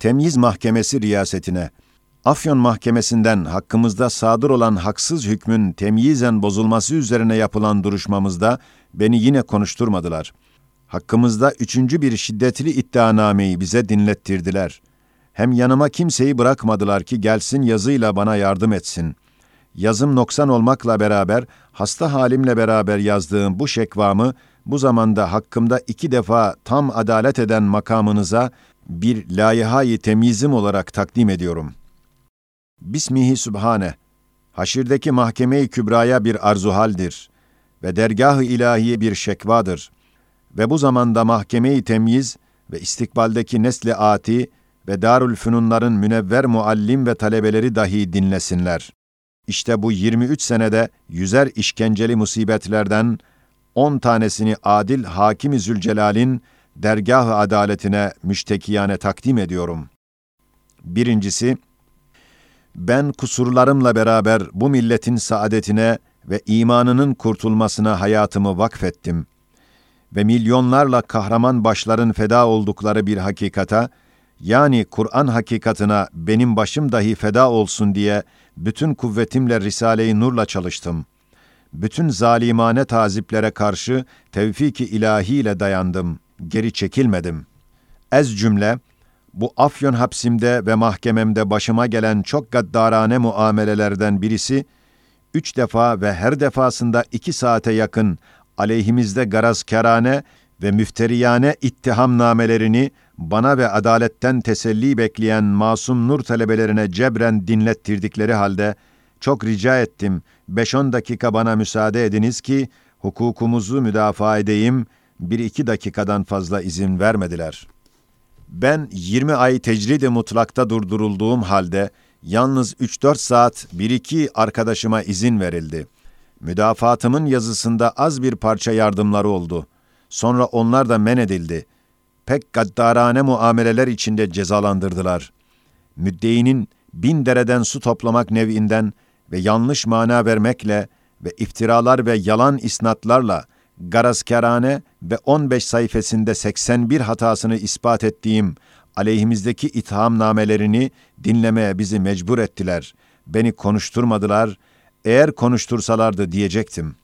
Temyiz Mahkemesi riyasetine, Afyon Mahkemesi'nden hakkımızda sadır olan haksız hükmün temyizen bozulması üzerine yapılan duruşmamızda beni yine konuşturmadılar. Hakkımızda üçüncü bir şiddetli iddianameyi bize dinlettirdiler. Hem yanıma kimseyi bırakmadılar ki gelsin yazıyla bana yardım etsin. Yazım noksan olmakla beraber, hasta halimle beraber yazdığım bu şekvamı, bu zamanda hakkımda iki defa tam adalet eden makamınıza bir layihayı temyizim olarak takdim ediyorum. Bismihi Sübhane, haşirdeki mahkeme-i kübraya bir arzuhaldir ve dergah-ı ilahiye bir şekvadır ve bu zamanda mahkeme-i temyiz ve istikbaldeki nesli ati ve darül fünunların münevver muallim ve talebeleri dahi dinlesinler. İşte bu 23 senede yüzer işkenceli musibetlerden 10 tanesini adil Hakim-i Zülcelal'in dergah-ı adaletine müştekiyane takdim ediyorum. Birincisi, ben kusurlarımla beraber bu milletin saadetine ve imanının kurtulmasına hayatımı vakfettim ve milyonlarla kahraman başların feda oldukları bir hakikata, yani Kur'an hakikatına benim başım dahi feda olsun diye bütün kuvvetimle Risale-i Nur'la çalıştım. Bütün zalimane taziplere karşı tevfik-i ilahiyle dayandım, geri çekilmedim. Ez cümle, bu Afyon hapsimde ve mahkememde başıma gelen çok gaddarane muamelelerden birisi, üç defa ve her defasında iki saate yakın aleyhimizde garazkârane ve müfteriyane ittihamnamelerini bana ve adaletten teselli bekleyen masum nur talebelerine cebren dinlettirdikleri halde çok rica ettim, 5-10 dakika bana müsaade ediniz ki hukukumuzu müdafaa edeyim, bir iki dakikadan fazla izin vermediler. Ben 20 ay tecrid-i mutlakta durdurulduğum halde yalnız 3-4 saat bir iki arkadaşıma izin verildi. Müdafaatımın yazısında az bir parça yardımları oldu. Sonra onlar da men edildi. Pek gaddarane muameleler içinde cezalandırdılar. Müddeinin bin dereden su toplamak nevinden ve yanlış mana vermekle ve iftiralar ve yalan isnatlarla garazkerane ve 15 sayfasında 81 hatasını ispat ettiğim aleyhimizdeki ithamnamelerini dinlemeye bizi mecbur ettiler. Beni konuşturmadılar. Eğer konuştursalardı diyecektim.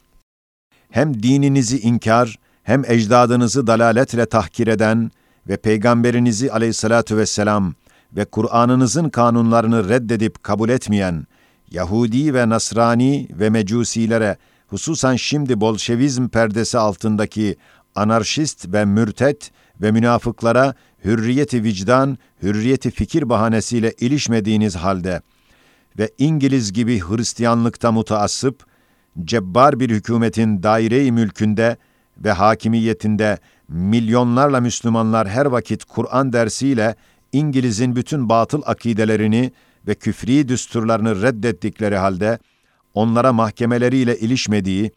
Hem dininizi inkar, hem ecdadınızı dalaletle tahkir eden ve peygamberinizi aleyhissalatu vesselam ve Kur'an'ınızın kanunlarını reddedip kabul etmeyen Yahudi ve Nasrani ve Mecusilere hususan şimdi Bolşevizm perdesi altındaki anarşist ve mürtet ve münafıklara hürriyeti vicdan, hürriyeti fikir bahanesiyle ilişmediğiniz halde ve İngiliz gibi Hristiyanlıkta mutaassıp, cebbar bir hükümetin daire-i mülkünde ve hakimiyetinde milyonlarla Müslümanlar her vakit Kur'an dersiyle İngiliz'in bütün batıl akidelerini ve küfri düsturlarını reddettikleri halde, onlara mahkemeleriyle ilişmediği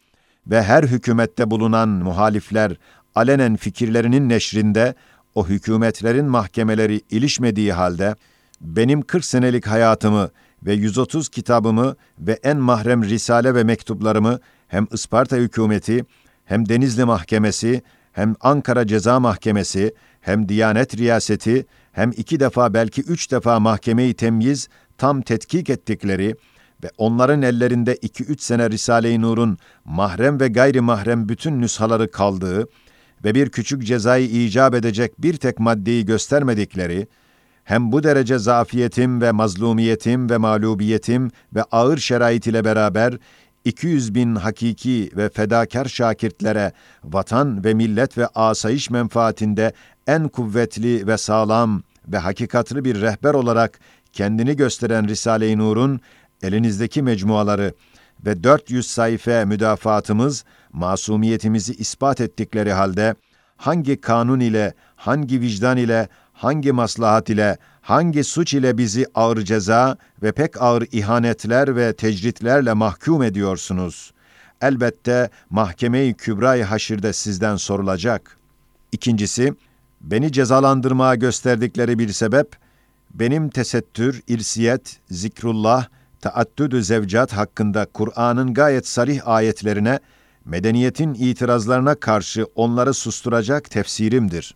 ve her hükümette bulunan muhalifler alenen fikirlerinin neşrinde o hükümetlerin mahkemeleri ilişmediği halde, benim 40 senelik hayatımı ve 130 kitabımı ve en mahrem risale ve mektuplarımı hem Isparta hükümeti, hem Denizli Mahkemesi, hem Ankara Ceza Mahkemesi, hem Diyanet Riyaseti, hem iki defa belki üç defa mahkemeyi temyiz tam tetkik ettikleri ve onların ellerinde iki üç sene Risale-i Nur'un mahrem ve gayri mahrem bütün nüshaları kaldığı ve bir küçük cezayı icap edecek bir tek maddeyi göstermedikleri, hem bu derece zafiyetim ve mazlumiyetim ve mağlubiyetim ve ağır şerait ile beraber 200 bin hakiki ve fedakar şakirtlere vatan ve millet ve asayiş menfaatinde en kuvvetli ve sağlam ve hakikatli bir rehber olarak kendini gösteren Risale-i Nur'un elinizdeki mecmuaları ve 400 sayfa müdafaatımız masumiyetimizi ispat ettikleri halde hangi kanun ile, hangi vicdan ile, hangi maslahat ile, hangi suç ile bizi ağır ceza ve pek ağır ihanetler ve tecritlerle mahkum ediyorsunuz? Elbette mahkeme-i kübra-i haşirde sizden sorulacak. İkincisi, beni cezalandırmaya gösterdikleri bir sebep, benim tesettür, irsiyet, zikrullah, taaddüdü zevcat hakkında Kur'an'ın gayet sarih ayetlerine, medeniyetin itirazlarına karşı onları susturacak tefsirimdir.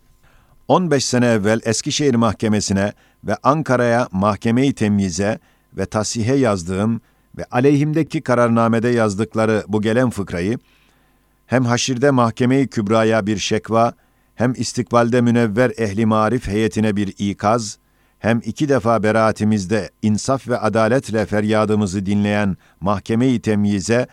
15 sene evvel Eskişehir Mahkemesi'ne ve Ankara'ya mahkemeyi temyize ve tasihe yazdığım ve aleyhimdeki kararnamede yazdıkları bu gelen fıkrayı, hem haşirde mahkemeyi kübraya bir şekva, hem istikbalde münevver ehli marif heyetine bir ikaz, hem iki defa beraatimizde insaf ve adaletle feryadımızı dinleyen mahkemeyi temyize,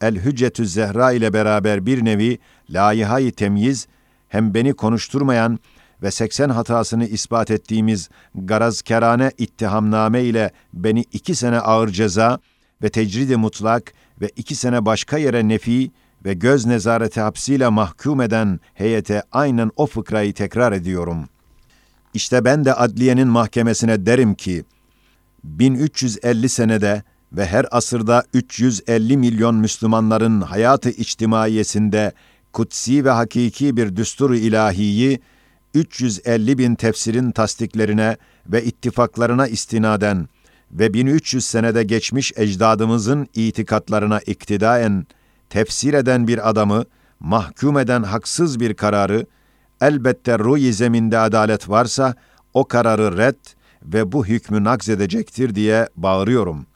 El-Hüccetü Zehra ile beraber bir nevi layihayı temyiz, hem beni konuşturmayan ve 80 hatasını ispat ettiğimiz garazkerane ittihamname ile beni iki sene ağır ceza ve tecridi mutlak ve iki sene başka yere nefi ve göz nezareti hapsiyle mahkum eden heyete aynen o fıkrayı tekrar ediyorum. İşte ben de adliyenin mahkemesine derim ki, 1350 senede ve her asırda 350 milyon Müslümanların hayatı içtimaiyesinde kutsi ve hakiki bir düstur ilahiyi 350 bin tefsirin tasdiklerine ve ittifaklarına istinaden ve 1300 senede geçmiş ecdadımızın itikatlarına iktidaen tefsir eden bir adamı, mahkum eden haksız bir kararı, elbette ruh zeminde adalet varsa o kararı red ve bu hükmü nakzedecektir diye bağırıyorum.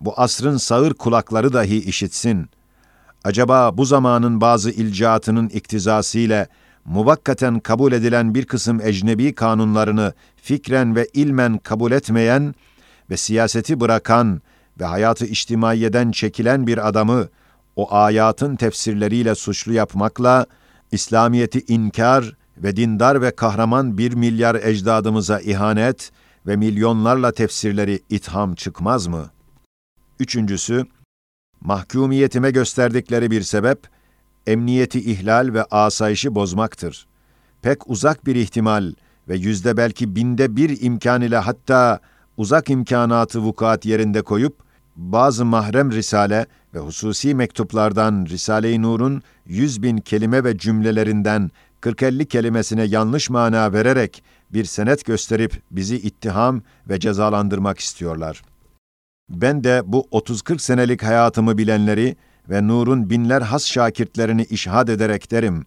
Bu asrın sağır kulakları dahi işitsin. Acaba bu zamanın bazı ilcaatının iktizası ile muvakkaten kabul edilen bir kısım ecnebi kanunlarını fikren ve ilmen kabul etmeyen ve siyaseti bırakan ve hayatı içtimaiyeden çekilen bir adamı o ayatın tefsirleriyle suçlu yapmakla İslamiyeti inkar ve dindar ve kahraman bir milyar ecdadımıza ihanet ve milyonlarla tefsirleri itham çıkmaz mı? Üçüncüsü, mahkumiyetime gösterdikleri bir sebep, emniyeti ihlal ve asayişi bozmaktır. Pek uzak bir ihtimal ve yüzde belki binde bir imkan ile hatta uzak imkanatı vukuat yerinde koyup, bazı mahrem risale ve hususi mektuplardan Risale-i Nur'un yüz bin kelime ve cümlelerinden 40-50 kelimesine yanlış mana vererek bir senet gösterip bizi ittiham ve cezalandırmak istiyorlar. Ben de bu 30-40 senelik hayatımı bilenleri ve Nur'un binler has şakirtlerini işhad ederek derim.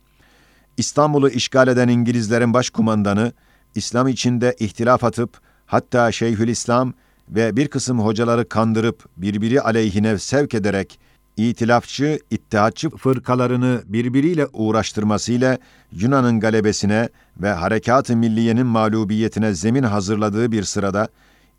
İstanbul'u işgal eden İngilizlerin başkumandanı, İslam içinde ihtilaf atıp, hatta Şeyhülislam ve bir kısım hocaları kandırıp birbiri aleyhine sevk ederek itilafçı, ittihatçı fırkalarını birbiriyle uğraştırmasıyla Yunan'ın galebesine ve harekat-ı milliyenin mağlubiyetine zemin hazırladığı bir sırada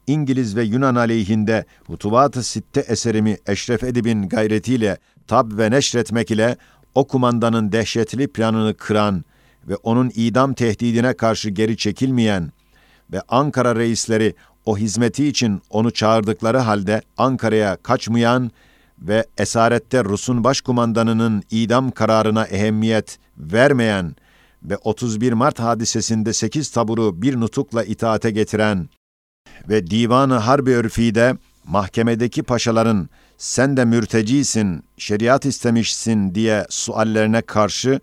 İngiliz ve Yunan aleyhinde Hutubat-ı Sitte eserimi Eşref Edip'in gayretiyle tab ve neşretmek ile o kumandanın dehşetli planını kıran ve onun idam tehdidine karşı geri çekilmeyen ve Ankara reisleri o hizmeti için onu çağırdıkları halde Ankara'ya kaçmayan ve esarette Rus'un başkumandanının idam kararına ehemmiyet vermeyen ve 31 Mart hadisesinde 8 taburu bir nutukla itaate getiren ve Divanı Harbi Örfi'de mahkemedeki paşaların sen de mürtecisin, şeriat istemişsin diye suallerine karşı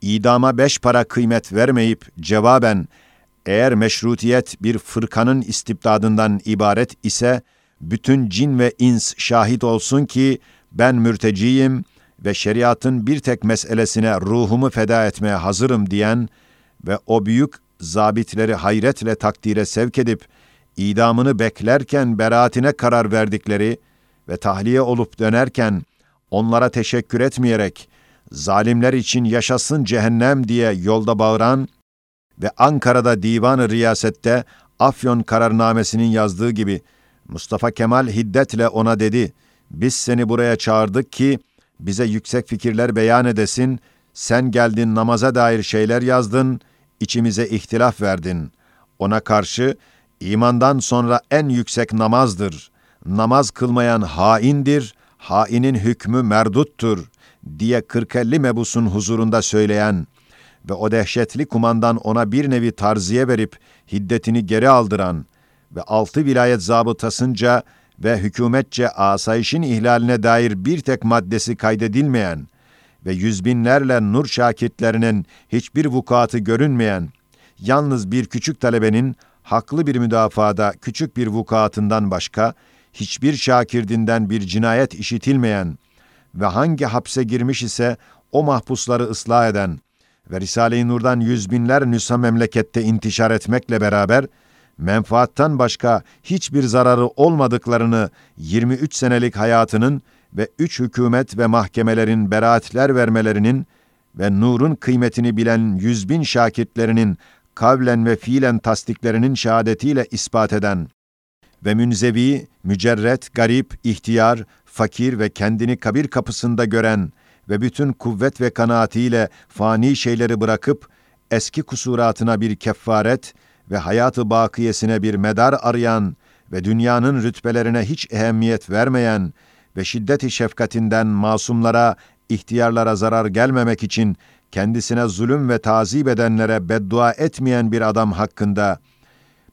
idama beş para kıymet vermeyip cevaben eğer meşrutiyet bir fırkanın istibdadından ibaret ise, bütün cin ve ins şahit olsun ki ben mürteciyim ve şeriatın bir tek meselesine ruhumu feda etmeye hazırım diyen ve o büyük zabitleri hayretle takdire sevk edip idamını beklerken beraatine karar verdikleri ve tahliye olup dönerken onlara teşekkür etmeyerek zalimler için yaşasın cehennem diye yolda bağıran ve Ankara'da Divan-ı Riyaset'te Afyon kararnamesinin yazdığı gibi Mustafa Kemal hiddetle ona dedi, biz seni buraya çağırdık ki bize yüksek fikirler beyan edesin, sen geldin namaza dair şeyler yazdın, içimize ihtilaf verdin. Ona karşı imandan sonra en yüksek namazdır. Namaz kılmayan haindir, hainin hükmü merduttur diye 40-50 mebusun huzurunda söyleyen ve o dehşetli kumandan ona bir nevi tarziye verip hiddetini geri aldıran ve altı vilayet zabıtasınca ve hükümetçe asayişin ihlaline dair bir tek maddesi kaydedilmeyen ve yüzbinlerle nur şakirtlerinin hiçbir vukuatı görünmeyen, yalnız bir küçük talebenin haklı bir müdafada küçük bir vukuatından başka, hiçbir şakirdinden bir cinayet işitilmeyen ve hangi hapse girmiş ise o mahpusları ıslah eden ve Risale-i Nur'dan yüz binler nüsha memlekette intişar etmekle beraber, menfaattan başka hiçbir zararı olmadıklarını 23 senelik hayatının ve üç hükümet ve mahkemelerin beraatler vermelerinin ve nurun kıymetini bilen yüz bin şakirtlerinin kavlen ve fiilen tasdiklerinin şehadetiyle ispat eden ve münzevi, mücerret, garip, ihtiyar, fakir ve kendini kabir kapısında gören ve bütün kuvvet ve kanaatiyle fani şeyleri bırakıp eski kusuratına bir kefaret ve hayatı bakiyesine bir medar arayan ve dünyanın rütbelerine hiç ehemmiyet vermeyen ve şiddeti şefkatinden masumlara, ihtiyarlara zarar gelmemek için kendisine zulüm ve tazip edenlere beddua etmeyen bir adam hakkında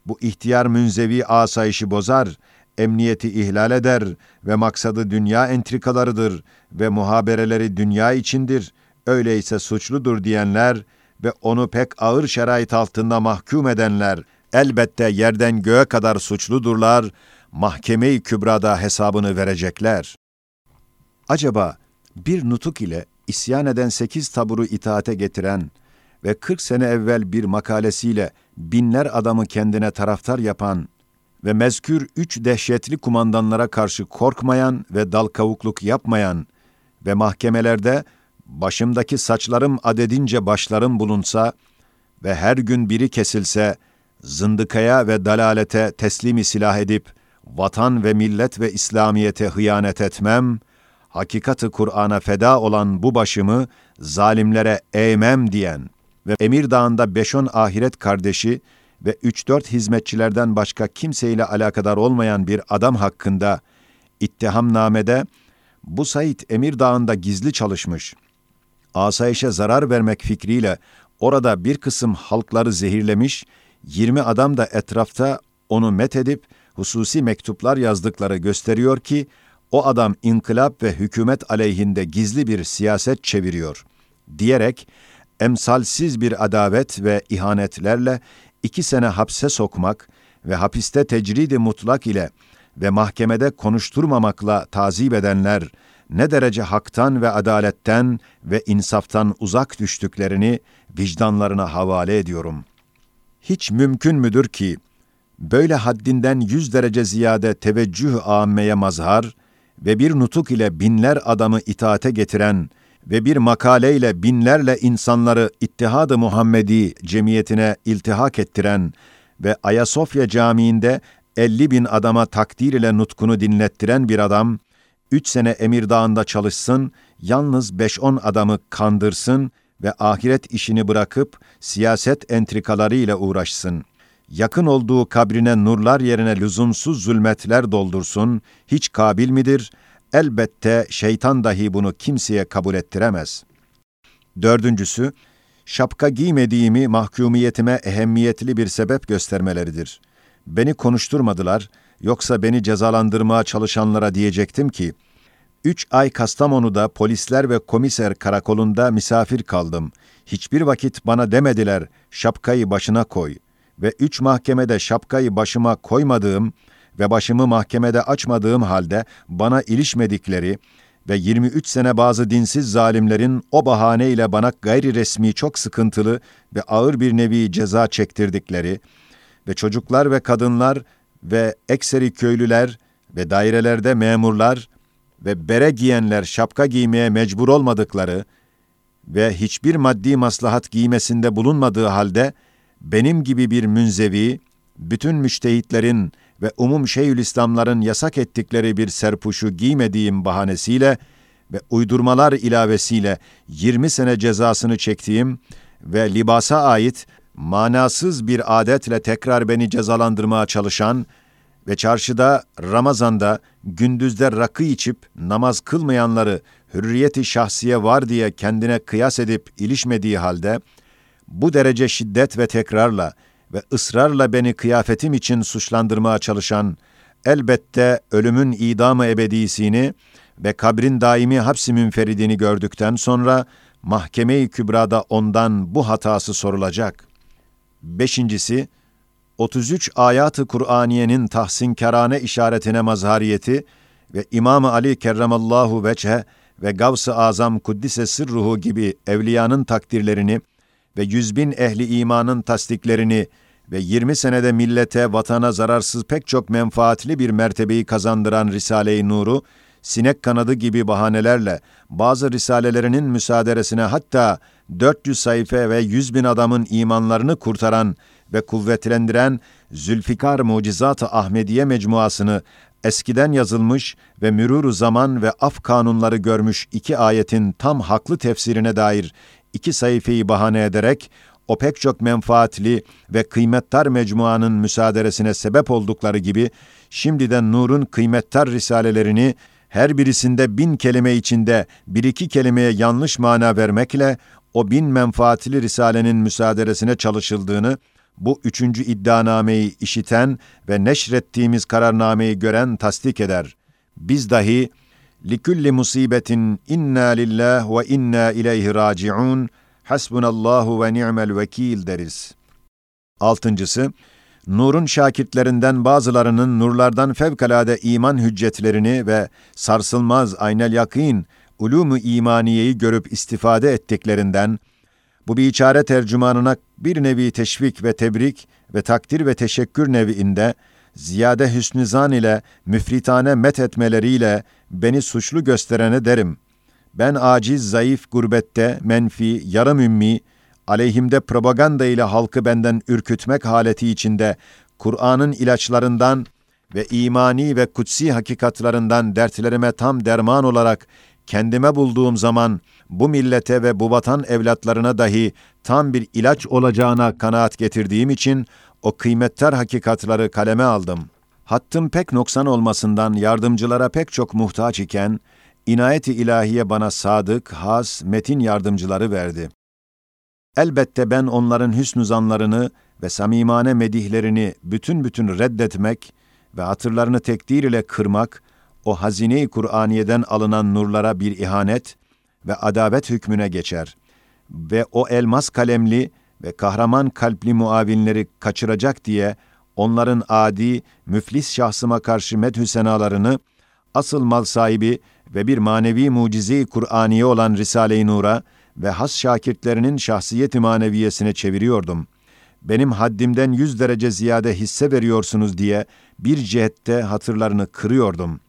bu ihtiyar münzevi asayişi bozar, emniyeti ihlal eder ve maksadı dünya entrikalarıdır ve muhabereleri dünya içindir, öyleyse suçludur diyenler ve onu pek ağır şerait altında mahkum edenler, elbette yerden göğe kadar suçludurlar, mahkeme-i kübrada hesabını verecekler. Acaba bir nutuk ile isyan eden sekiz taburu itaate getiren ve 40 sene evvel bir makalesiyle binler adamı kendine taraftar yapan ve mezkür üç dehşetli kumandanlara karşı korkmayan ve dal kavukluk yapmayan ve mahkemelerde başımdaki saçlarım adedince başlarım bulunsa ve her gün biri kesilse, zındıkaya ve dalalete teslimi silah edip, vatan ve millet ve İslamiyete hıyanet etmem, hakikati Kur'an'a feda olan bu başımı zalimlere eğmem diyen ve Emir Dağı'nda beş-on ahiret kardeşi ve üç dört hizmetçilerden başka kimseyle alakadar olmayan bir adam hakkında ittihamnamede bu Said Emir Dağı'nda gizli çalışmış, asayişe zarar vermek fikriyle orada bir kısım halkları zehirlemiş, 20 adam da etrafta onu met edip hususi mektuplar yazdıkları gösteriyor ki o adam inkılap ve hükümet aleyhinde gizli bir siyaset çeviriyor diyerek emsalsiz bir adavet ve ihanetlerle iki sene hapse sokmak ve hapiste tecridi mutlak ile ve mahkemede konuşturmamakla tazip edenler ne derece haktan ve adaletten ve insaftan uzak düştüklerini vicdanlarına havale ediyorum. Hiç mümkün müdür ki, böyle haddinden yüz derece ziyade teveccüh âmmeye mazhar ve bir nutuk ile binler adamı itaate getiren ve bir makaleyle binlerle insanları İttihad-ı Muhammedi cemiyetine iltihak ettiren ve Ayasofya Camii'nde 50 bin adama takdir ile nutkunu dinlettiren bir adam, üç sene Emir Dağı'nda çalışsın, yalnız beş on adamı kandırsın ve ahiret işini bırakıp siyaset entrikalarıyla uğraşsın. Yakın olduğu kabrine nurlar yerine lüzumsuz zulmetler doldursun, hiç kabil midir? Elbette şeytan dahi bunu kimseye kabul ettiremez. Dördüncüsü, şapka giymediğimi mahkumiyetime ehemmiyetli bir sebep göstermeleridir. Beni konuşturmadılar, yoksa beni cezalandırmaya çalışanlara diyecektim ki, üç ay Kastamonu'da polisler ve komiser karakolunda misafir kaldım. Hiçbir vakit bana demediler, şapkayı başına koy. Ve üç mahkemede şapkayı başıma koymadığım ve başımı mahkemede açmadığım halde bana ilişmedikleri ve 23 sene bazı dinsiz zalimlerin o bahaneyle bana gayri resmi çok sıkıntılı ve ağır bir nevi ceza çektirdikleri ve çocuklar ve kadınlar ve ekseri köylüler ve dairelerde memurlar ve bere giyenler şapka giymeye mecbur olmadıkları ve hiçbir maddi maslahat giymesinde bulunmadığı halde benim gibi bir münzevi, bütün müştehitlerin ve umum şeyhülislamların yasak ettikleri bir serpuşu giymediğim bahanesiyle ve uydurmalar ilavesiyle 20 sene cezasını çektiğim ve libasa ait manasız bir adetle tekrar beni cezalandırmaya çalışan ve çarşıda Ramazan'da gündüzde rakı içip namaz kılmayanları hürriyeti şahsiye var diye kendine kıyas edip ilişmediği halde bu derece şiddet ve tekrarla ve ısrarla beni kıyafetim için suçlandırmaya çalışan elbette ölümün idamı ebedisini ve kabrin daimi hapsi münferidini gördükten sonra mahkeme-i kübrada ondan bu hatası sorulacak. Beşincisi, 33 ayat-ı Kur'aniyenin tahsinkarane işaretine mazhariyeti ve İmam Ali kerramallahu veçhe ve Gavs-ı Azam Kuddise Sırruhu gibi evliyanın takdirlerini ve yüz bin ehli imanın tasdiklerini ve 20 senede millete, vatana zararsız pek çok menfaatli bir mertebeyi kazandıran Risale-i Nur'u, sinek kanadı gibi bahanelerle bazı risalelerinin müsaaderesine hatta 400 sayfa ve 100 bin adamın imanlarını kurtaran ve kuvvetlendiren Zülfikar Mucizat-ı Ahmediye mecmuasını eskiden yazılmış ve mürûr zaman ve af kanunları görmüş iki ayetin tam haklı tefsirine dair iki sayfayı bahane ederek o pek çok menfaatli ve kıymettar mecmuanın müsaaderesine sebep oldukları gibi şimdiden Nur'un kıymettar risalelerini her birisinde bin kelime içinde bir iki kelimeye yanlış mana vermekle o bin menfaatli risalenin müsaaderesine çalışıldığını bu üçüncü iddianameyi işiten ve neşrettiğimiz kararnameyi gören tasdik eder. Biz dahi likulli musibetin inna lillah ve inna ileyhi raciun hasbunallahu ve ni'mel deriz. Altıncısı, Nur'un şakirtlerinden bazılarının nurlardan fevkalade iman hüccetlerini ve sarsılmaz aynel yakin, ulumu imaniyeyi görüp istifade ettiklerinden, bu biçare tercümanına bir nevi teşvik ve tebrik ve takdir ve teşekkür neviinde, ziyade hüsnü zan ile müfritane met etmeleriyle beni suçlu gösterene derim. Ben aciz, zayıf, gurbette, menfi, yarım ümmi, aleyhimde propaganda ile halkı benden ürkütmek haleti içinde Kur'an'ın ilaçlarından ve imani ve kutsi hakikatlarından dertlerime tam derman olarak kendime bulduğum zaman bu millete ve bu vatan evlatlarına dahi tam bir ilaç olacağına kanaat getirdiğim için o kıymetler hakikatları kaleme aldım. Hattım pek noksan olmasından yardımcılara pek çok muhtaç iken, inayeti ilahiye bana sadık, has, metin yardımcıları verdi. Elbette ben onların hüsnü zanlarını ve samimane medihlerini bütün bütün reddetmek ve hatırlarını tekdir ile kırmak, o hazine-i Kur'aniye'den alınan nurlara bir ihanet ve adabet hükmüne geçer ve o elmas kalemli ve kahraman kalpli muavinleri kaçıracak diye onların adi, müflis şahsıma karşı medhü senalarını asıl mal sahibi ve bir manevi mucize-i Kur'aniye olan Risale-i Nur'a ve has şakirtlerinin şahsiyet-i maneviyesine çeviriyordum. Benim haddimden yüz derece ziyade hisse veriyorsunuz diye bir cihette hatırlarını kırıyordum.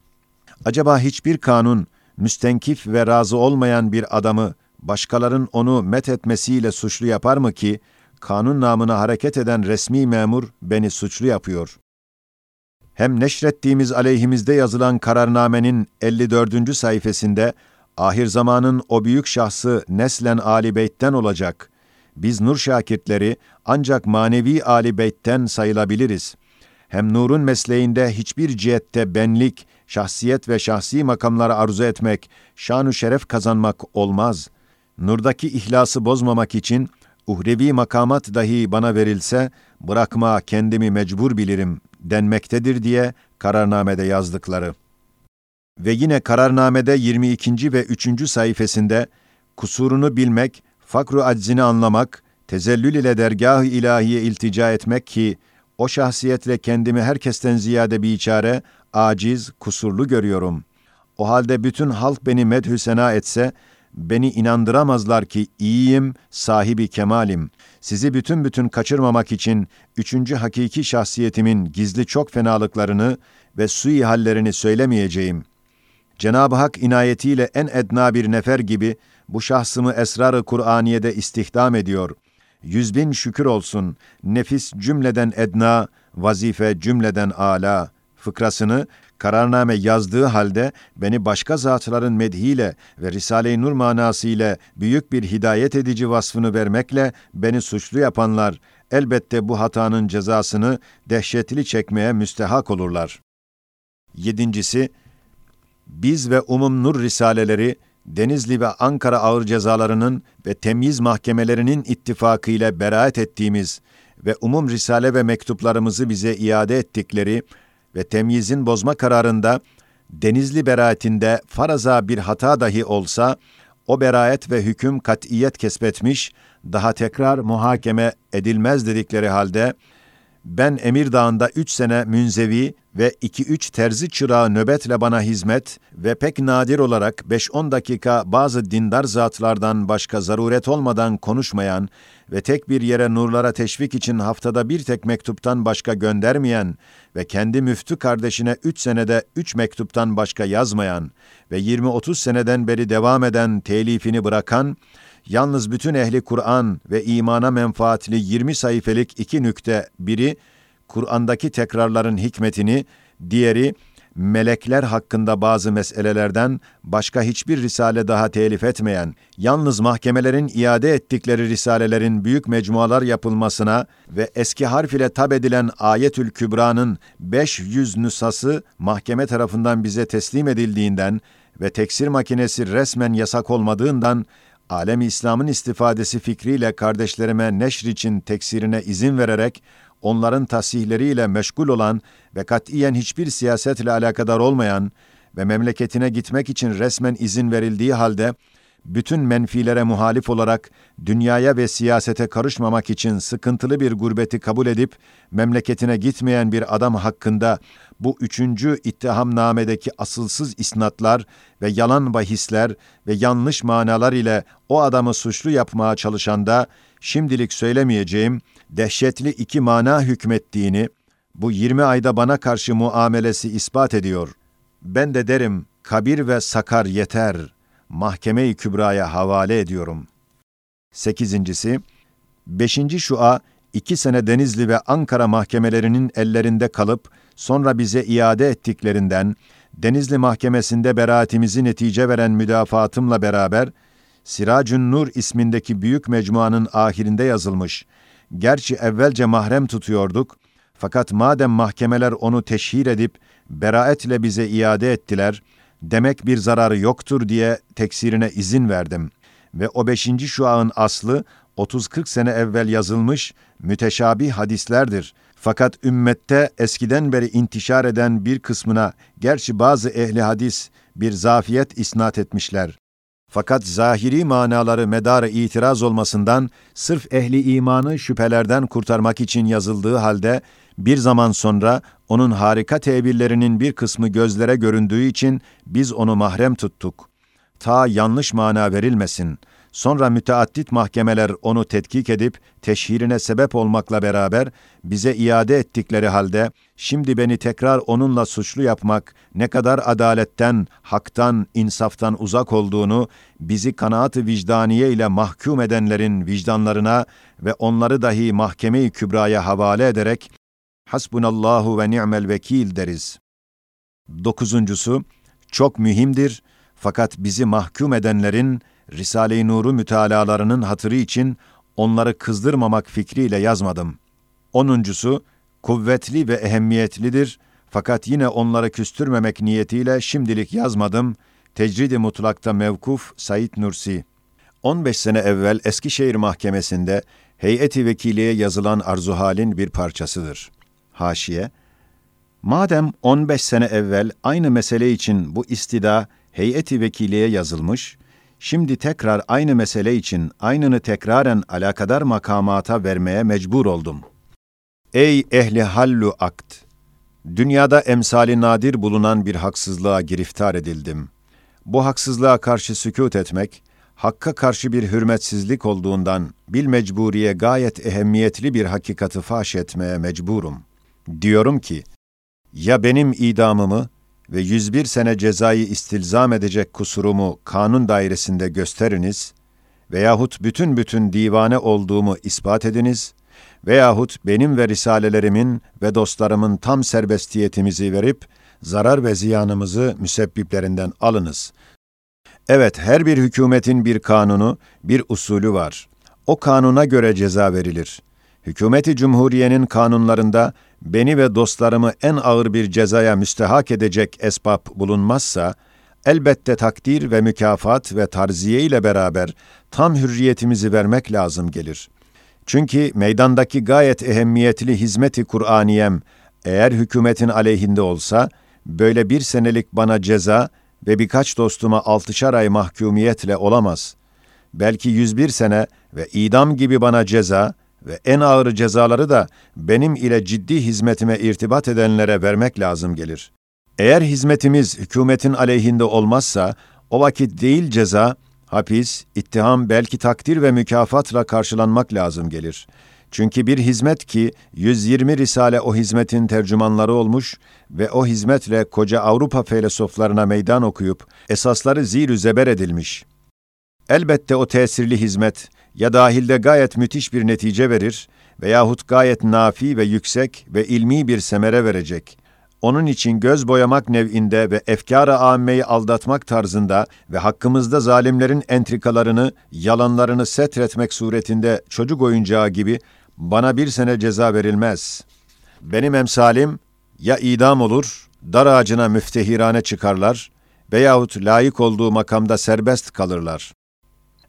Acaba hiçbir kanun, müstenkif ve razı olmayan bir adamı başkaların onu met etmesiyle suçlu yapar mı ki, kanun namına hareket eden resmi memur beni suçlu yapıyor. Hem neşrettiğimiz aleyhimizde yazılan kararnamenin 54. sayfasında ahir zamanın o büyük şahsı neslen Ali Beyt'ten olacak. Biz nur şakirtleri ancak manevi Ali Beyt'ten sayılabiliriz. Hem nurun mesleğinde hiçbir cihette benlik, şahsiyet ve şahsi makamları arzu etmek, şanu şeref kazanmak olmaz. Nurdaki ihlası bozmamak için uhrevi makamat dahi bana verilse bırakma kendimi mecbur bilirim denmektedir diye kararnamede yazdıkları. Ve yine kararnamede 22. ve 3. sayfasında kusurunu bilmek, fakru aczini anlamak, tezellül ile dergah-ı ilahiye iltica etmek ki o şahsiyetle kendimi herkesten ziyade biçare, aciz, kusurlu görüyorum. O halde bütün halk beni medhü sena etse, beni inandıramazlar ki iyiyim, sahibi kemalim. Sizi bütün bütün kaçırmamak için üçüncü hakiki şahsiyetimin gizli çok fenalıklarını ve sui hallerini söylemeyeceğim. Cenab-ı Hak inayetiyle en edna bir nefer gibi bu şahsımı esrar-ı Kur'aniye'de istihdam ediyor. Yüz bin şükür olsun, nefis cümleden edna, vazife cümleden ala fıkrasını kararname yazdığı halde beni başka zatların medhiyle ve Risale-i Nur manası ile büyük bir hidayet edici vasfını vermekle beni suçlu yapanlar elbette bu hatanın cezasını dehşetli çekmeye müstehak olurlar. Yedincisi, biz ve Umum Nur Risaleleri, Denizli ve Ankara ağır cezalarının ve temyiz mahkemelerinin ittifakıyla beraat ettiğimiz ve umum risale ve mektuplarımızı bize iade ettikleri ve temyizin bozma kararında Denizli beraatinde faraza bir hata dahi olsa, o beraat ve hüküm katiyet kesbetmiş, daha tekrar muhakeme edilmez dedikleri halde ben Emirdağ'ında üç sene münzevi ve iki üç terzi çırağı nöbetle bana hizmet ve pek nadir olarak beş on dakika bazı dindar zatlardan başka zaruret olmadan konuşmayan ve tek bir yere nurlara teşvik için haftada bir tek mektuptan başka göndermeyen ve kendi müftü kardeşine üç senede üç mektuptan başka yazmayan ve 20-30 seneden beri devam eden telifini bırakan, yalnız bütün ehli Kur'an ve imana menfaatli 20 sayfelik iki nükte, biri Kur'an'daki tekrarların hikmetini, diğeri melekler hakkında bazı meselelerden başka hiçbir risale daha telif etmeyen, yalnız mahkemelerin iade ettikleri risalelerin büyük mecmualar yapılmasına ve eski harf ile tab edilen Ayetül Kübra'nın 500 nüshası mahkeme tarafından bize teslim edildiğinden ve teksir makinesi resmen yasak olmadığından alem İslam'ın istifadesi fikriyle kardeşlerime neşr için teksirine izin vererek onların tasihleriyle meşgul olan ve katiyen hiçbir siyasetle alakadar olmayan ve memleketine gitmek için resmen izin verildiği halde bütün menfilere muhalif olarak dünyaya ve siyasete karışmamak için sıkıntılı bir gurbeti kabul edip memleketine gitmeyen bir adam hakkında bu üçüncü ittihamnamedeki asılsız isnatlar ve yalan bahisler ve yanlış manalar ile o adamı suçlu yapmaya çalışanda şimdilik söylemeyeceğim dehşetli iki mana hükmettiğini bu 20 ayda bana karşı muamelesi ispat ediyor. Ben de derim kabir ve sakar yeter. Mahkeme-i Kübra'ya havale ediyorum. Sekizincisi, beşinci şua, iki sene Denizli ve Ankara mahkemelerinin ellerinde kalıp, sonra bize iade ettiklerinden, Denizli Mahkemesi'nde beraatimizi netice veren müdafaatımla beraber, Siracün Nur ismindeki büyük mecmuanın ahirinde yazılmış. Gerçi evvelce mahrem tutuyorduk, fakat madem mahkemeler onu teşhir edip, beraetle bize iade ettiler, demek bir zararı yoktur diye teksirine izin verdim. Ve o beşinci şuağın aslı, 30-40 sene evvel yazılmış müteşabih hadislerdir. Fakat ümmette eskiden beri intişar eden bir kısmına gerçi bazı ehli hadis bir zafiyet isnat etmişler. Fakat zahiri manaları medarı itiraz olmasından sırf ehli imanı şüphelerden kurtarmak için yazıldığı halde bir zaman sonra onun harika tebirlerinin bir kısmı gözlere göründüğü için biz onu mahrem tuttuk. Ta yanlış mana verilmesin.'' Sonra müteaddit mahkemeler onu tetkik edip teşhirine sebep olmakla beraber bize iade ettikleri halde şimdi beni tekrar onunla suçlu yapmak ne kadar adaletten, haktan, insaftan uzak olduğunu bizi kanaat-ı vicdaniye ile mahkum edenlerin vicdanlarına ve onları dahi mahkeme-i kübraya havale ederek hasbunallahu ve ni'mel vekil deriz. Dokuzuncusu, çok mühimdir fakat bizi mahkum edenlerin Risale-i Nur'u mütalalarının hatırı için onları kızdırmamak fikriyle yazmadım. Onuncusu, kuvvetli ve ehemmiyetlidir fakat yine onları küstürmemek niyetiyle şimdilik yazmadım. Tecridi mutlakta mevkuf Said Nursi. 15 sene evvel Eskişehir Mahkemesi'nde heyeti vekiliye yazılan arzuhalin bir parçasıdır. Haşiye, Madem 15 sene evvel aynı mesele için bu istida heyeti vekiliye yazılmış, Şimdi tekrar aynı mesele için aynını tekraren alakadar makamata vermeye mecbur oldum. Ey ehli hallu akt! Dünyada emsali nadir bulunan bir haksızlığa giriftar edildim. Bu haksızlığa karşı sükut etmek, hakka karşı bir hürmetsizlik olduğundan bil mecburiye gayet ehemmiyetli bir hakikati faş etmeye mecburum. Diyorum ki, ya benim idamımı ve 101 sene cezayı istilzam edecek kusurumu kanun dairesinde gösteriniz veyahut bütün bütün divane olduğumu ispat ediniz veyahut benim ve risalelerimin ve dostlarımın tam serbestiyetimizi verip zarar ve ziyanımızı müsebbiplerinden alınız. Evet, her bir hükümetin bir kanunu, bir usulü var. O kanuna göre ceza verilir. Hükümeti Cumhuriye'nin kanunlarında beni ve dostlarımı en ağır bir cezaya müstehak edecek esbab bulunmazsa, elbette takdir ve mükafat ve tarziye ile beraber tam hürriyetimizi vermek lazım gelir. Çünkü meydandaki gayet ehemmiyetli hizmeti Kur'aniyem eğer hükümetin aleyhinde olsa, böyle bir senelik bana ceza ve birkaç dostuma altışar ay mahkumiyetle olamaz. Belki 101 sene ve idam gibi bana ceza ve en ağır cezaları da benim ile ciddi hizmetime irtibat edenlere vermek lazım gelir. Eğer hizmetimiz hükümetin aleyhinde olmazsa, o vakit değil ceza, hapis, ittiham belki takdir ve mükafatla karşılanmak lazım gelir. Çünkü bir hizmet ki 120 risale o hizmetin tercümanları olmuş ve o hizmetle koca Avrupa filozoflarına meydan okuyup esasları zir zeber edilmiş. Elbette o tesirli hizmet ya dahilde gayet müthiş bir netice verir veyahut gayet nafi ve yüksek ve ilmi bir semere verecek. Onun için göz boyamak nev'inde ve efkâr-ı âmmeyi aldatmak tarzında ve hakkımızda zalimlerin entrikalarını, yalanlarını setretmek suretinde çocuk oyuncağı gibi bana bir sene ceza verilmez. Benim emsalim ya idam olur, dar ağacına müftehirane çıkarlar veyahut layık olduğu makamda serbest kalırlar.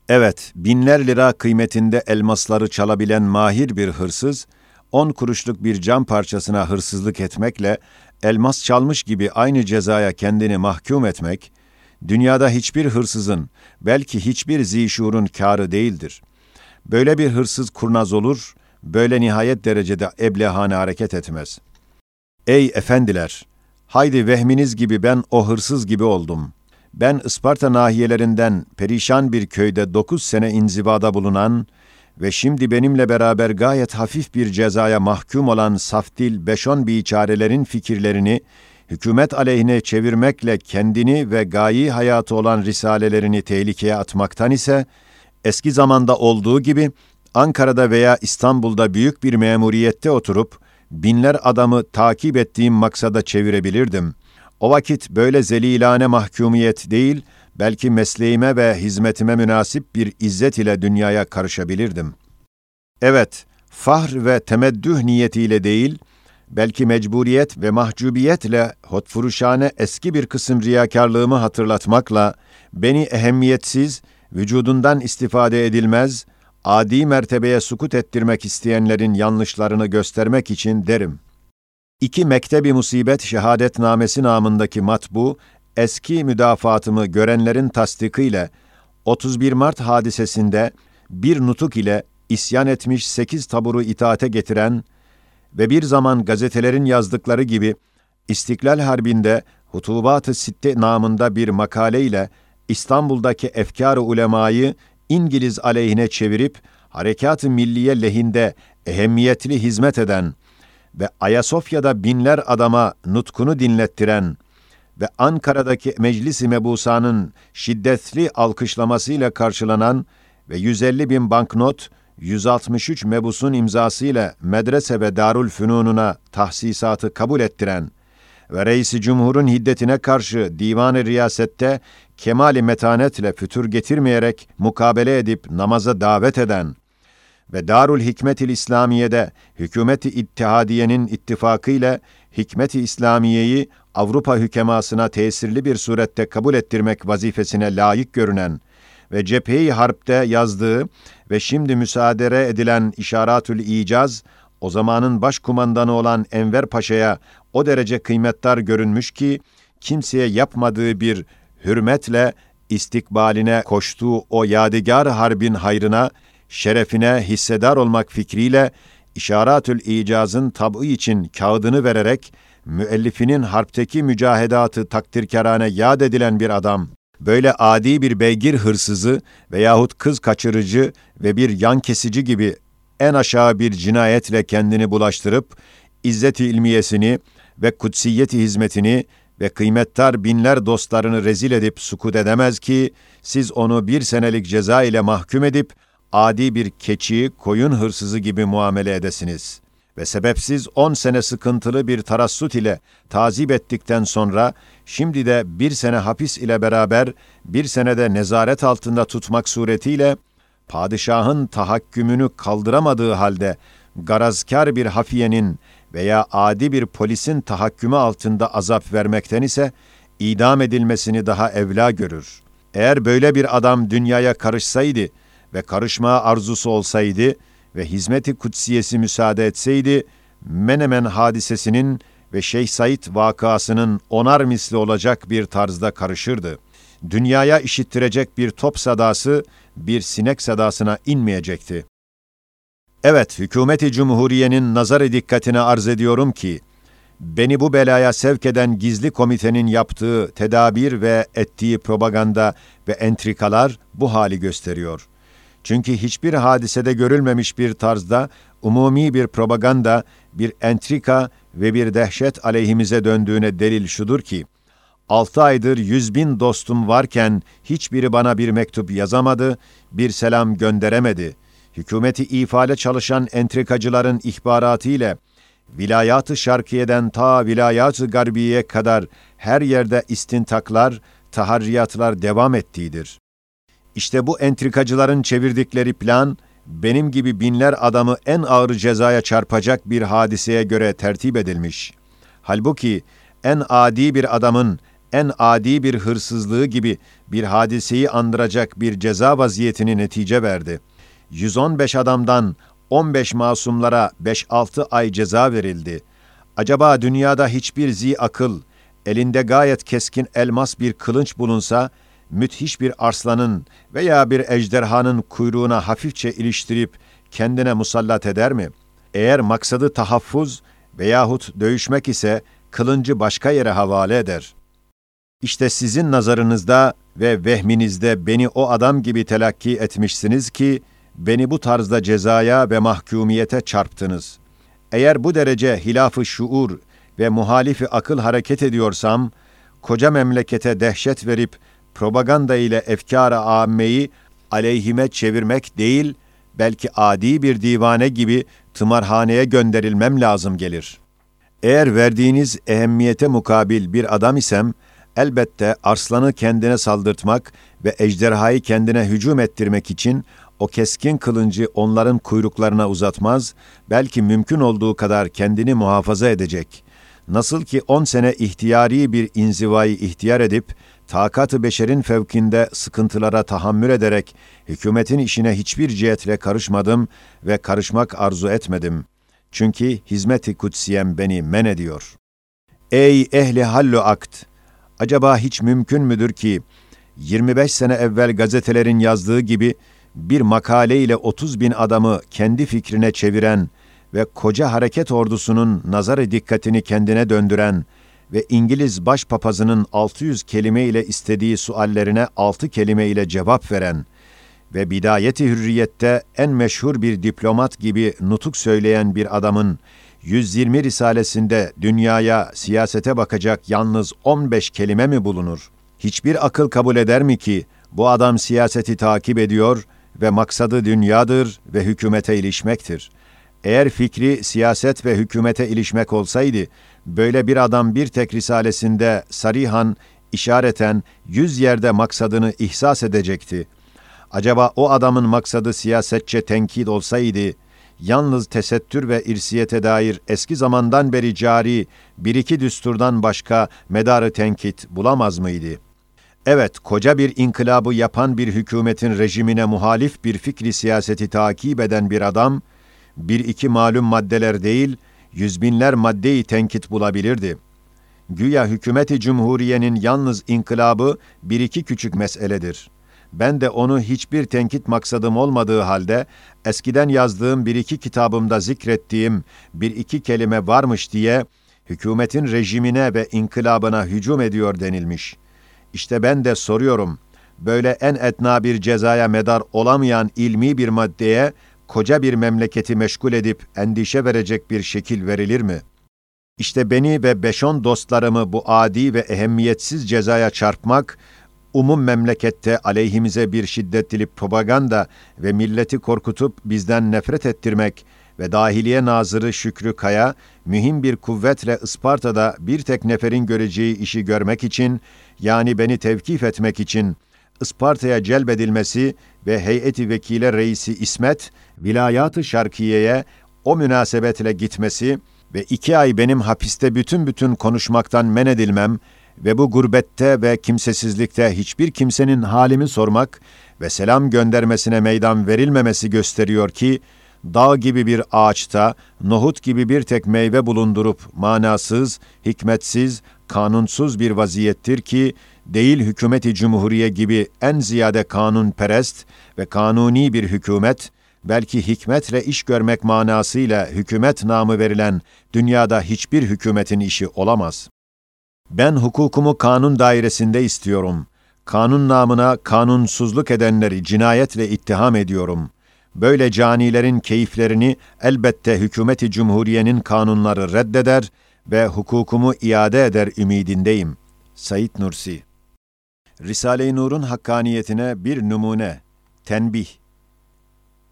Evet, binler lira kıymetinde elmasları çalabilen mahir bir hırsız, on kuruşluk bir cam parçasına hırsızlık etmekle elmas çalmış gibi aynı cezaya kendini mahkum etmek, dünyada hiçbir hırsızın, belki hiçbir zişurun kârı değildir. Böyle bir hırsız kurnaz olur, böyle nihayet derecede eblehane hareket etmez. Ey efendiler! Haydi vehminiz gibi ben o hırsız gibi oldum. Ben Isparta nahiyelerinden perişan bir köyde dokuz sene inzivada bulunan ve şimdi benimle beraber gayet hafif bir cezaya mahkum olan saftil beşon biçarelerin fikirlerini hükümet aleyhine çevirmekle kendini ve gayi hayatı olan risalelerini tehlikeye atmaktan ise eski zamanda olduğu gibi Ankara'da veya İstanbul'da büyük bir memuriyette oturup binler adamı takip ettiğim maksada çevirebilirdim. O vakit böyle zelilane mahkumiyet değil, belki mesleğime ve hizmetime münasip bir izzet ile dünyaya karışabilirdim. Evet, fahr ve temeddüh niyetiyle değil, belki mecburiyet ve mahcubiyetle hotfuruşane eski bir kısım riyakarlığımı hatırlatmakla, beni ehemmiyetsiz, vücudundan istifade edilmez, adi mertebeye sukut ettirmek isteyenlerin yanlışlarını göstermek için derim. İki Mektebi Musibet Şehadetnamesi namındaki matbu, eski müdafaatımı görenlerin tasdikiyle 31 Mart hadisesinde bir nutuk ile isyan etmiş sekiz taburu itaate getiren ve bir zaman gazetelerin yazdıkları gibi İstiklal Harbi'nde Hutubat-ı Sitte namında bir makale ile İstanbul'daki efkar-ı ulemayı İngiliz aleyhine çevirip harekat-ı milliye lehinde ehemmiyetli hizmet eden ve Ayasofya'da binler adama nutkunu dinlettiren ve Ankara'daki Meclis-i Mebusa'nın şiddetli alkışlamasıyla karşılanan ve 150 bin banknot, 163 mebusun imzasıyla medrese ve darul fünununa tahsisatı kabul ettiren ve Reis-i Cumhur'un hiddetine karşı divan-ı riyasette kemali metanetle fütür getirmeyerek mukabele edip namaza davet eden ve Darul Hikmetil İslamiye'de hükümeti ittihadiyenin ittifakıyla Hikmeti İslamiye'yi Avrupa hükemasına tesirli bir surette kabul ettirmek vazifesine layık görünen ve cepheyi harpte yazdığı ve şimdi müsaadere edilen İşaratül İcaz, o zamanın başkumandanı olan Enver Paşa'ya o derece kıymetdar görünmüş ki, kimseye yapmadığı bir hürmetle istikbaline koştuğu o yadigar harbin hayrına, şerefine hissedar olmak fikriyle İşaratül İcaz'ın tab'ı için kağıdını vererek müellifinin harpteki mücahedatı takdirkarane yad edilen bir adam, böyle adi bir beygir hırsızı veyahut kız kaçırıcı ve bir yan kesici gibi en aşağı bir cinayetle kendini bulaştırıp, izzet-i ilmiyesini ve kutsiyeti hizmetini ve kıymettar binler dostlarını rezil edip sukut edemez ki, siz onu bir senelik ceza ile mahkum edip, adi bir keçi, koyun hırsızı gibi muamele edesiniz. Ve sebepsiz on sene sıkıntılı bir tarassut ile tazip ettikten sonra, şimdi de bir sene hapis ile beraber bir senede nezaret altında tutmak suretiyle, padişahın tahakkümünü kaldıramadığı halde, garazkar bir hafiyenin veya adi bir polisin tahakkümü altında azap vermekten ise, idam edilmesini daha evla görür. Eğer böyle bir adam dünyaya karışsaydı, ve karışma arzusu olsaydı ve hizmeti kutsiyesi müsaade etseydi, Menemen hadisesinin ve Şeyh Said vakasının onar misli olacak bir tarzda karışırdı. Dünyaya işittirecek bir top sadası, bir sinek sadasına inmeyecekti. Evet, hükümeti cumhuriyenin nazarı dikkatine arz ediyorum ki, beni bu belaya sevk eden gizli komitenin yaptığı tedabir ve ettiği propaganda ve entrikalar bu hali gösteriyor. Çünkü hiçbir hadisede görülmemiş bir tarzda umumi bir propaganda, bir entrika ve bir dehşet aleyhimize döndüğüne delil şudur ki, altı aydır yüz bin dostum varken hiçbiri bana bir mektup yazamadı, bir selam gönderemedi. Hükümeti ifale çalışan entrikacıların ihbaratı ile vilayat-ı şarkiyeden ta vilayat-ı garbiye kadar her yerde istintaklar, taharriyatlar devam ettiğidir. İşte bu entrikacıların çevirdikleri plan, benim gibi binler adamı en ağır cezaya çarpacak bir hadiseye göre tertip edilmiş. Halbuki en adi bir adamın en adi bir hırsızlığı gibi bir hadiseyi andıracak bir ceza vaziyetini netice verdi. 115 adamdan 15 masumlara 5-6 ay ceza verildi. Acaba dünyada hiçbir zi akıl, elinde gayet keskin elmas bir kılınç bulunsa, müthiş bir arslanın veya bir ejderhanın kuyruğuna hafifçe iliştirip kendine musallat eder mi? Eğer maksadı tahaffuz veyahut dövüşmek ise kılıncı başka yere havale eder. İşte sizin nazarınızda ve vehminizde beni o adam gibi telakki etmişsiniz ki, beni bu tarzda cezaya ve mahkumiyete çarptınız. Eğer bu derece hilafı şuur ve muhalifi akıl hareket ediyorsam, koca memlekete dehşet verip propaganda ile efkara âmmeyi aleyhime çevirmek değil, belki adi bir divane gibi tımarhaneye gönderilmem lazım gelir. Eğer verdiğiniz ehemmiyete mukabil bir adam isem, elbette arslanı kendine saldırtmak ve ejderhayı kendine hücum ettirmek için o keskin kılıncı onların kuyruklarına uzatmaz, belki mümkün olduğu kadar kendini muhafaza edecek. Nasıl ki on sene ihtiyari bir inzivayı ihtiyar edip, takat-ı beşerin fevkinde sıkıntılara tahammül ederek, hükümetin işine hiçbir cihetle karışmadım ve karışmak arzu etmedim. Çünkü hizmet-i kutsiyem beni men ediyor. Ey ehli hallu akt! Acaba hiç mümkün müdür ki, 25 sene evvel gazetelerin yazdığı gibi, bir makale ile 30 bin adamı kendi fikrine çeviren ve koca hareket ordusunun nazarı dikkatini kendine döndüren ve İngiliz başpapazının 600 kelime ile istediği suallerine 6 kelime ile cevap veren ve bidayeti hürriyette en meşhur bir diplomat gibi nutuk söyleyen bir adamın 120 risalesinde dünyaya, siyasete bakacak yalnız 15 kelime mi bulunur? Hiçbir akıl kabul eder mi ki bu adam siyaseti takip ediyor ve maksadı dünyadır ve hükümete ilişmektir. Eğer fikri siyaset ve hükümete ilişmek olsaydı, böyle bir adam bir tek risalesinde sarihan, işareten yüz yerde maksadını ihsas edecekti. Acaba o adamın maksadı siyasetçe tenkit olsaydı, yalnız tesettür ve irsiyete dair eski zamandan beri cari bir iki düsturdan başka medarı tenkit bulamaz mıydı?'' Evet, koca bir inkılabı yapan bir hükümetin rejimine muhalif bir fikri siyaseti takip eden bir adam, bir iki malum maddeler değil, yüz binler maddeyi tenkit bulabilirdi. Güya hükümeti cumhuriyenin yalnız inkılabı bir iki küçük meseledir. Ben de onu hiçbir tenkit maksadım olmadığı halde, eskiden yazdığım bir iki kitabımda zikrettiğim bir iki kelime varmış diye, hükümetin rejimine ve inkılabına hücum ediyor denilmiş.'' İşte ben de soruyorum, böyle en etna bir cezaya medar olamayan ilmi bir maddeye koca bir memleketi meşgul edip endişe verecek bir şekil verilir mi? İşte beni ve beşon dostlarımı bu adi ve ehemmiyetsiz cezaya çarpmak, umum memlekette aleyhimize bir şiddetli propaganda ve milleti korkutup bizden nefret ettirmek ve dahiliye nazırı Şükrü Kaya, mühim bir kuvvetle Isparta'da bir tek neferin göreceği işi görmek için, yani beni tevkif etmek için, Isparta'ya celbedilmesi ve heyeti vekile reisi İsmet, vilayat-ı şarkiyeye o münasebetle gitmesi ve iki ay benim hapiste bütün bütün konuşmaktan men edilmem ve bu gurbette ve kimsesizlikte hiçbir kimsenin halimi sormak ve selam göndermesine meydan verilmemesi gösteriyor ki, dağ gibi bir ağaçta nohut gibi bir tek meyve bulundurup manasız, hikmetsiz, kanunsuz bir vaziyettir ki değil hükümeti cumhuriye gibi en ziyade kanunperest ve kanuni bir hükümet belki hikmetle iş görmek manasıyla hükümet namı verilen dünyada hiçbir hükümetin işi olamaz. Ben hukukumu kanun dairesinde istiyorum. Kanun namına kanunsuzluk edenleri cinayetle ittiham ediyorum. Böyle canilerin keyiflerini elbette hükümeti cumhuriyenin kanunları reddeder ve hukukumu iade eder ümidindeyim. Said Nursi Risale-i Nur'un hakkaniyetine bir numune, tenbih.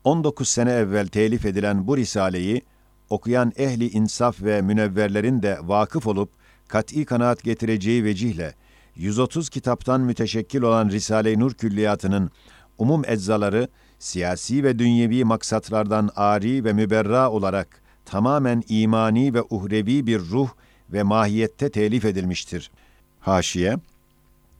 19 sene evvel telif edilen bu risaleyi okuyan ehli insaf ve münevverlerin de vakıf olup kat'î kanaat getireceği vecihle 130 kitaptan müteşekkil olan Risale-i Nur külliyatının umum eczaları siyasi ve dünyevi maksatlardan ari ve müberra olarak tamamen imani ve uhrevi bir ruh ve mahiyette telif edilmiştir. Haşiye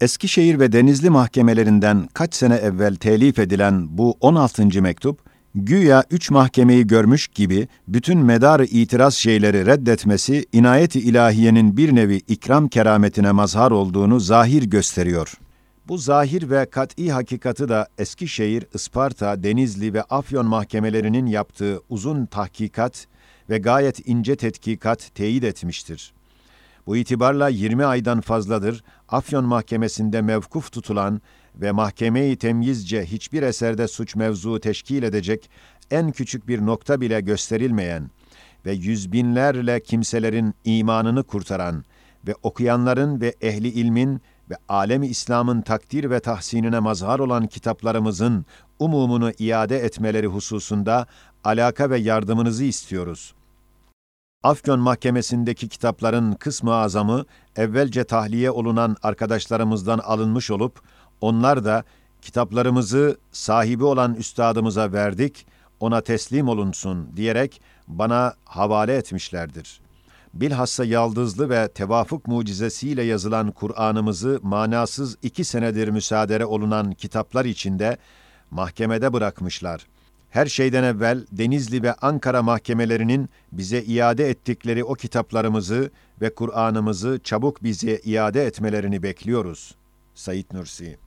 Eskişehir ve Denizli mahkemelerinden kaç sene evvel telif edilen bu 16. mektup, güya üç mahkemeyi görmüş gibi bütün medarı itiraz şeyleri reddetmesi, inayeti ilahiyenin bir nevi ikram kerametine mazhar olduğunu zahir gösteriyor. Bu zahir ve kat'i hakikati da Eskişehir, Isparta, Denizli ve Afyon mahkemelerinin yaptığı uzun tahkikat ve gayet ince tetkikat teyit etmiştir. Bu itibarla 20 aydan fazladır Afyon Mahkemesi'nde mevkuf tutulan ve mahkemeyi temyizce hiçbir eserde suç mevzu teşkil edecek en küçük bir nokta bile gösterilmeyen ve yüz binlerle kimselerin imanını kurtaran ve okuyanların ve ehli ilmin ve alemi İslam'ın takdir ve tahsinine mazhar olan kitaplarımızın umumunu iade etmeleri hususunda alaka ve yardımınızı istiyoruz.'' Afyon Mahkemesi'ndeki kitapların kısmı azamı evvelce tahliye olunan arkadaşlarımızdan alınmış olup, onlar da kitaplarımızı sahibi olan üstadımıza verdik, ona teslim olunsun diyerek bana havale etmişlerdir. Bilhassa yaldızlı ve tevafuk mucizesiyle yazılan Kur'an'ımızı manasız iki senedir müsaadere olunan kitaplar içinde mahkemede bırakmışlar her şeyden evvel Denizli ve Ankara mahkemelerinin bize iade ettikleri o kitaplarımızı ve Kur'an'ımızı çabuk bize iade etmelerini bekliyoruz. Sayit Nursi